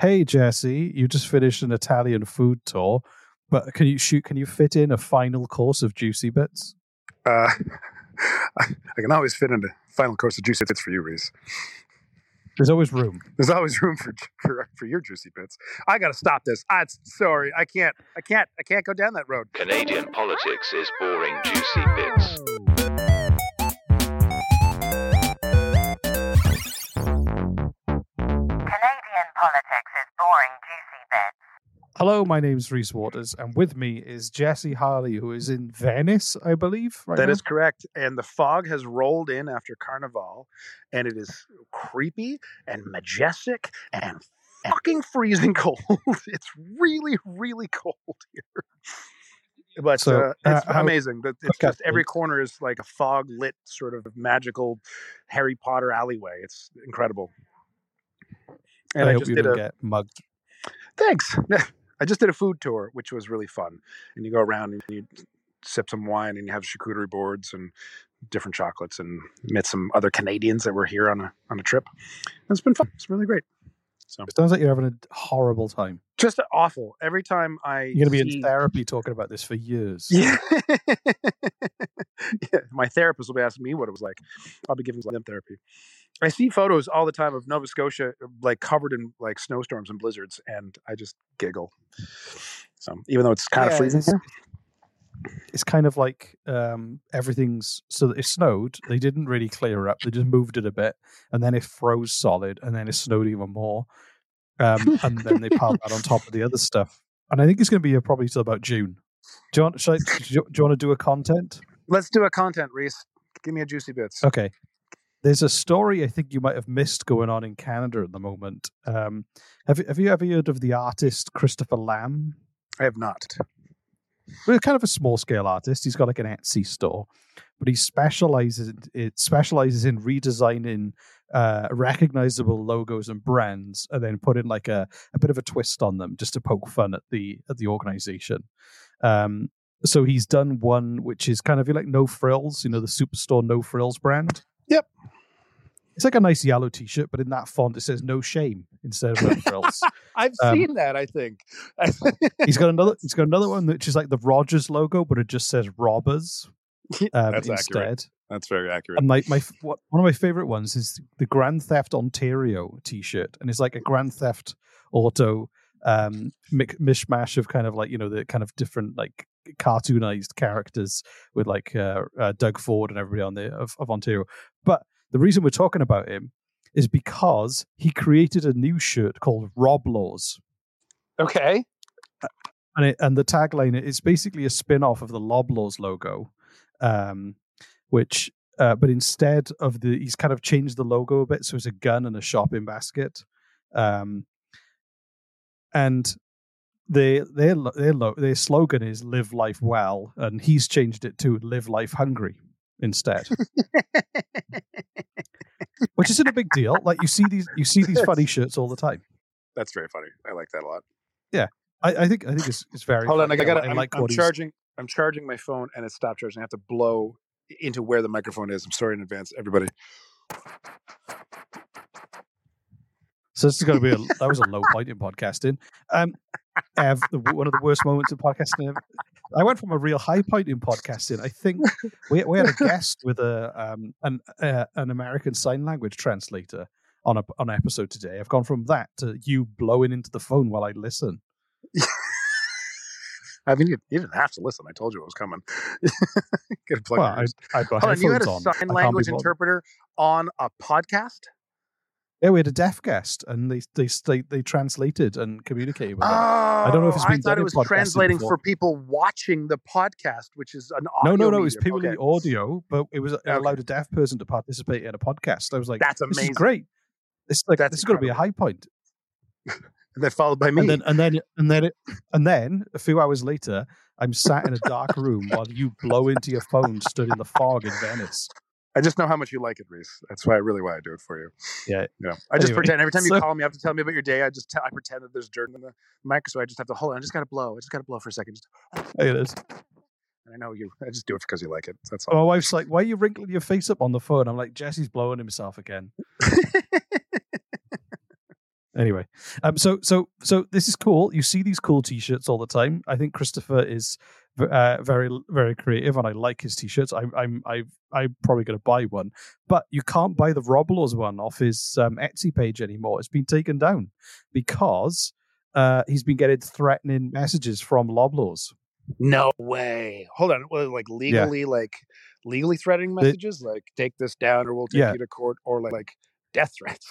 Hey, Jesse, you just finished an Italian food tour, but can you shoot? Can you fit in a final course of juicy bits? Uh, I, I can always fit in a final course of juicy bits for you, Reese. There's always room. There's always room for for, for your juicy bits. I got to stop this. I'm sorry, I can't. I can't. I can't go down that road. Canadian politics is boring juicy bits. Canadian politics is boring juicy bits. Hello, my name's Reese Waters, and with me is Jesse Harley, who is in Venice, I believe. Right That now. is correct. And the fog has rolled in after Carnival, and it is creepy and majestic and fucking freezing cold. it's really, really cold here. But So, uh, it's uh, how- amazing. that It's okay. just every corner is like a fog lit sort of magical Harry Potter alleyway. It's incredible. And I, I, hope just you did don't a get mugged. thanks. I just did a food tour, which was really fun. And you go around and you sip some wine and you have charcuterie boards and different chocolates and met some other Canadians that were here on a on a trip. And it's been fun. It's really great. So It sounds like you're having a horrible time. just awful. Every time I You're going to be in therapy talking about this for years. Yeah. My therapist will be asking me what it was like. I'll be giving them therapy. I see photos all the time of Nova Scotia like covered in like snowstorms and blizzards, and I just giggle. So even though it's kind Yeah, of freezing it's- here, It's kind of like um, everything's so that it snowed. They didn't really clear up. They just moved it a bit, and then it froze solid, and then it snowed even more. Um, and then they piled that on top of the other stuff. And I think it's going to be here probably till about June. Do you want? I, do you, do you want to do a content? Let's do a content, Reese. Give me a juicy bits. Okay. There's a story I think you might have missed going on in Canada at the moment. Um, have you, have you ever heard of the artist Christopher Lamb? I have not. Well, kind of a small scale artist. He's got like an Etsy store, but he specializes it specializes in redesigning uh, recognizable logos and brands, and then putting like a, a bit of a twist on them just to poke fun at the at the organization. Um, so he's done one which is kind of like no frills, you know, the Superstore no frills brand. Yep. It's like a nice yellow T-shirt, but in that font it says "No shame" instead of "No frills." I've Um, seen that. I think. he's got another. He's got another one which is like the Rogers logo, but it just says "Robbers" um, That's accurate. That's very accurate. And my my what, one of my favorite ones is the Grand Theft Ontario T-shirt, and it's like a Grand Theft Auto um, mic- mishmash of kind of like you know the kind of different like cartoonized characters with like uh, uh, Doug Ford and everybody on the of, of Ontario. But the reason we're talking about him is because he created a new shirt called Roblaws. Okay. and it, and the tagline is basically a spin-off of the Loblaws logo, um, which uh, but instead of the he's kind of changed the logo a bit, so it's a gun and a shopping basket, um, and their their lo- their their slogan is "Live life well," and he's changed it to "Live life hungry" instead. Which isn't a big deal. Like you see these you see these funny shirts all the time. That's very funny. I like that a lot. I, I think I think it's, it's very. Hold on, I got. I I'm, like I'm charging. I'm charging my phone, and it stopped charging. I have to blow into where the microphone is. I'm sorry in advance, everybody. So this is going to be a that was a low point in podcasting. Um, Ev, the, one of the worst moments in podcasting. ever. I went from a real high point in podcasting. I think we we had a guest with a um an uh, an American sign language translator on a on an episode today. I've gone from that to you blowing into the phone while I listen. I mean, you, you didn't have to listen. I told you it was coming. Get plug. Well, I. I had my Hold on, you had a on. Sign language interpreter on a podcast. Yeah, we had a deaf guest, and they they they, they translated and communicated with Oh, them. I don't know if it's oh, I been I thought it was translating before. for people watching the podcast, which is an No, no, no. It was purely Okay. audio, but it was it allowed a deaf person to participate in a podcast. I was like, That's This amazing. is great. This is like That's this is going to be a high point. And then followed by me. And then and then and then it, and then a few hours later, I'm sat in a dark room while you blow into your phone, stood in the fog in Venice. I just know how much you like it, Reese. That's why really why I do it for you. Yeah. You know, I just Anyway, pretend every time you so- call me you have to tell me about your day, I just tell, I pretend that there's dirt in the mic, so I just have to hold on. I just got to blow. I just got to blow for a second. Just, There it is. and I know you. I just do it because you like it. That's My wife's like, "Why are you wrinkling your face up on the phone?" I'm like, "Jesse's blowing himself again." Anyway, um, so so so this is cool. You see these cool T-shirts all the time. I think Christopher is uh, very very creative, and I like his T-shirts. I'm I'm I I'm probably going to buy one, but you can't buy the Roblaws one off his um, Etsy page anymore. It's been taken down because uh, he's been getting threatening messages from Loblaws. No way. Hold on. Well, like legally, like legally threatening The- messages, like take this down, or we'll take Yeah. you to court, or like, like death threats.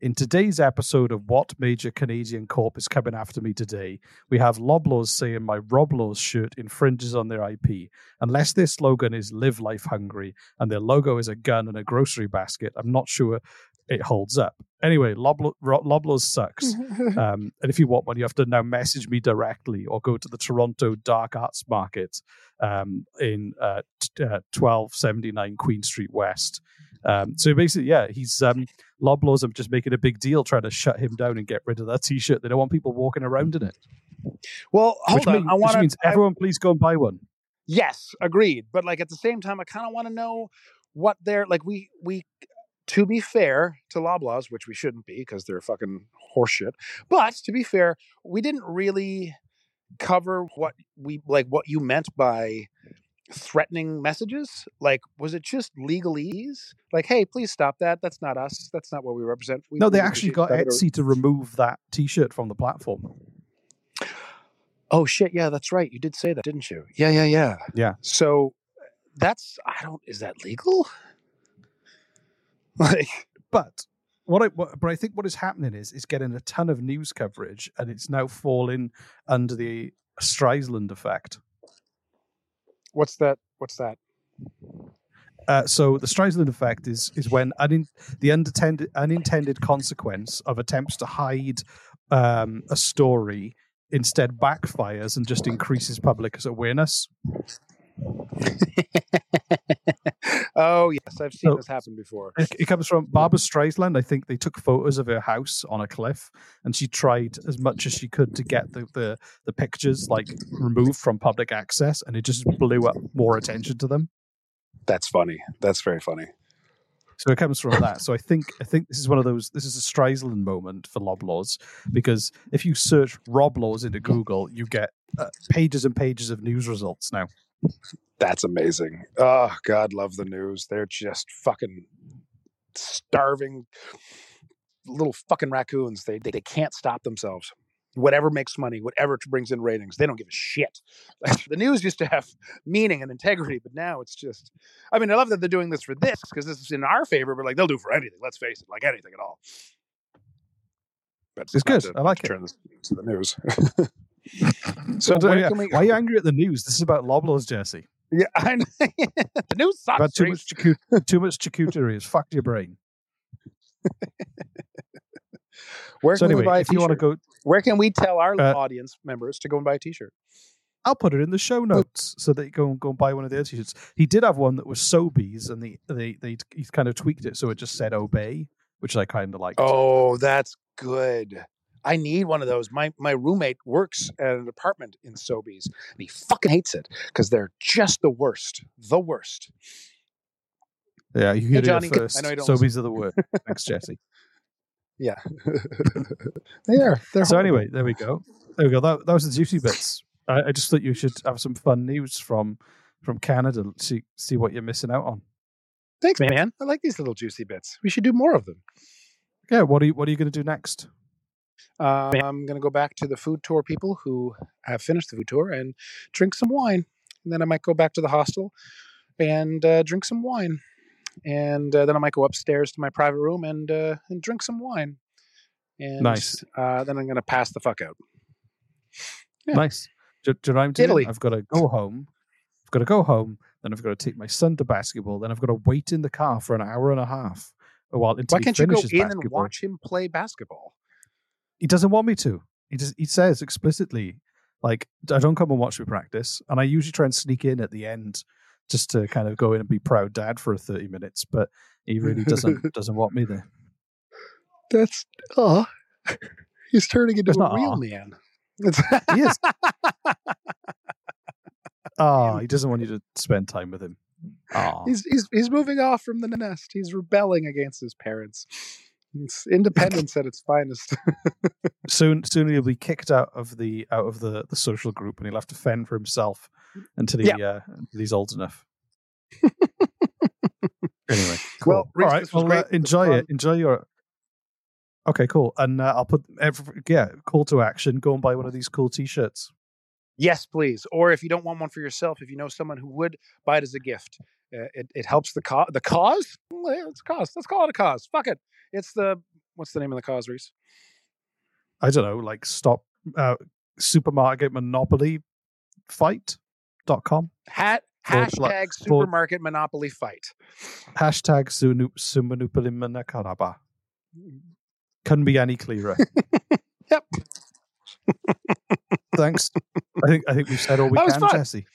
in today's episode of What Major Canadian Corp is Coming After Me Today, we have Loblaws saying my Roblaws shirt infringes on their IP. Unless their slogan is Live Life Hungry and their logo is a gun and a grocery basket, I'm not sure it holds up. Anyway, Lobla- Loblaws sucks. um, and if you want one, you have to now message me directly or go to the Toronto Dark Arts Market um, in uh, t- uh, 1279 Queen Street West. Um, so basically, yeah, he's um, Loblaws are just making a big deal trying to shut him down and get rid of that T-shirt. They don't want people walking around in it. Well, hold which on. mean- I which want means to. everyone, please go and buy one. Yes, agreed. But like at the same time, I kind of want to know what they're like. We we to be fair to Loblaws, which we shouldn't be because they're fucking horseshit. But to be fair, we didn't really cover what we like what you meant by threatening messages. Like, was it just legalese? Like, hey, please stop that. That's not us. That's not what we represent. We, No, they actually got or- Etsy to remove that T-shirt from the platform. Oh shit! Yeah, that's right. You did say that, didn't you? Yeah, yeah, yeah. Yeah. So that's I don't. Is that legal? Like, But what I what, but I think what is happening is is getting a ton of news coverage, and it's now falling under the Streisand effect. what's that? What's that? Uh, so the Streisand effect is is when unin, the unintended unintended consequence of attempts to hide um, a story instead backfires and just increases public awareness. Oh yes, I've seen So- this happen before. It, it comes from Barbra Streisand. I think they took photos of her house on a cliff, and she tried as much as she could to get the, the, the pictures like removed from public access, and it just blew up more attention to them. That's funny. That's very funny. So it comes from that. So I think I think this is one of those. This is a Streisand moment for Loblaws because if you search Roblaws into Google, you get uh, pages and pages of news results now. That's amazing. Oh God, love the news. They're just fucking starving little fucking raccoons. They they, they can't stop themselves. Whatever makes money, whatever brings in ratings, they don't give a shit. the news used to have meaning and integrity, but now it's just. I mean, I love that they're doing this for this because this is in our favor. But like, they'll do for anything. Let's face it, like anything at all. But It's good. to- I like it. Turn this to the news. so where yeah, we? why are you angry at the news? This is about Loblaws, Jesse. Yeah, I know. the news sucks. About too much charcu- too much charcuterie has fucked your brain. Where So can we anyway, buy a if you want to t-shirt? go, Where can we tell our Uh, audience members to go and buy a T-shirt? I'll put it in the show notes so that you go and go and buy one of their t-shirts. He did have one that was Sobeys, and the they they he kind of tweaked it so it just said obey, which I kind of liked. Oh, that's good. I need one of those. My my roommate works at an apartment in Sobeys, and he fucking hates it because they're just the worst. The worst. yeah, you Hey, heard Johnny, it first. I know you don't Sobeys are the worst. Thanks, Jesse. Yeah, they are. They're so horrible. anyway, there we go. There we go. That, that was the juicy bits. I, I just thought you should have some fun news from from Canada. See see what you're missing out on. thanks, man. I like these little juicy bits. We should do more of them. Yeah, what are you what are you going to do next? Uh, I'm going to go back to the food tour people who have finished the food tour and drink some wine. And then I might go back to the hostel and uh, drink some wine. And uh, then I might go upstairs to my private room and uh, and drink some wine. And Nice. Uh, then I'm going to pass the fuck out. Yeah. Nice. Do, do you know what I'm doing? Italy. I've got to go home. I've got to go home. Then I've got to take my son to basketball. Then I've got to wait in the car for an hour and a half while until Why can't you go finishes in and watch him play basketball? He doesn't want me to. He just he says explicitly, like, I don't come and watch me practice. And I usually try and sneak in at the end just to kind of go in and be proud dad for 30 minutes, but he really doesn't doesn't want me there. That's oh, he's turning into It's a real aw. man. It's He is. Oh, he doesn't want you to spend time with him. Oh. he's he's he's moving off from the nest. He's rebelling against his parents. It's independence at its finest. soon soon he'll be kicked out of the out of the the social group and he'll have to fend for himself until he uh, until he's old enough. Anyway cool. Well, Reese, all right well uh, enjoy it. enjoy your okay cool. And uh, i'll put every, yeah call to action. Go and buy one of these cool t-shirts. Yes, please. Or if you don't want one for yourself, if you know someone who would buy it as a gift, it, it helps the cause. The cause? It's a cause. Let's call it a cause. Fuck it. It's the what's the name of the cause, Reese? i don't know like stop uh supermarket monopoly fight dot com. Hat hashtag forward- supermarket monopoly fight. hashtag sumanupali manakaraba couldn't be any clearer Yep. Thanks. I think I think we've said all we can, fun. Jesse.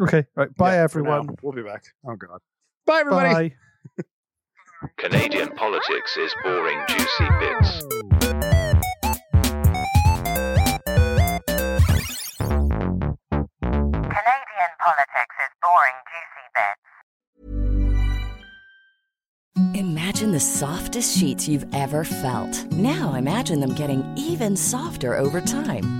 Okay, right. Bye, Yeah, everyone. We'll be back. Oh God. Bye, everybody. Bye. Canadian politics is boring, juicy bits. Canadian politics is boring, juicy bits. Imagine the softest sheets you've ever felt. Now imagine them getting even softer over time.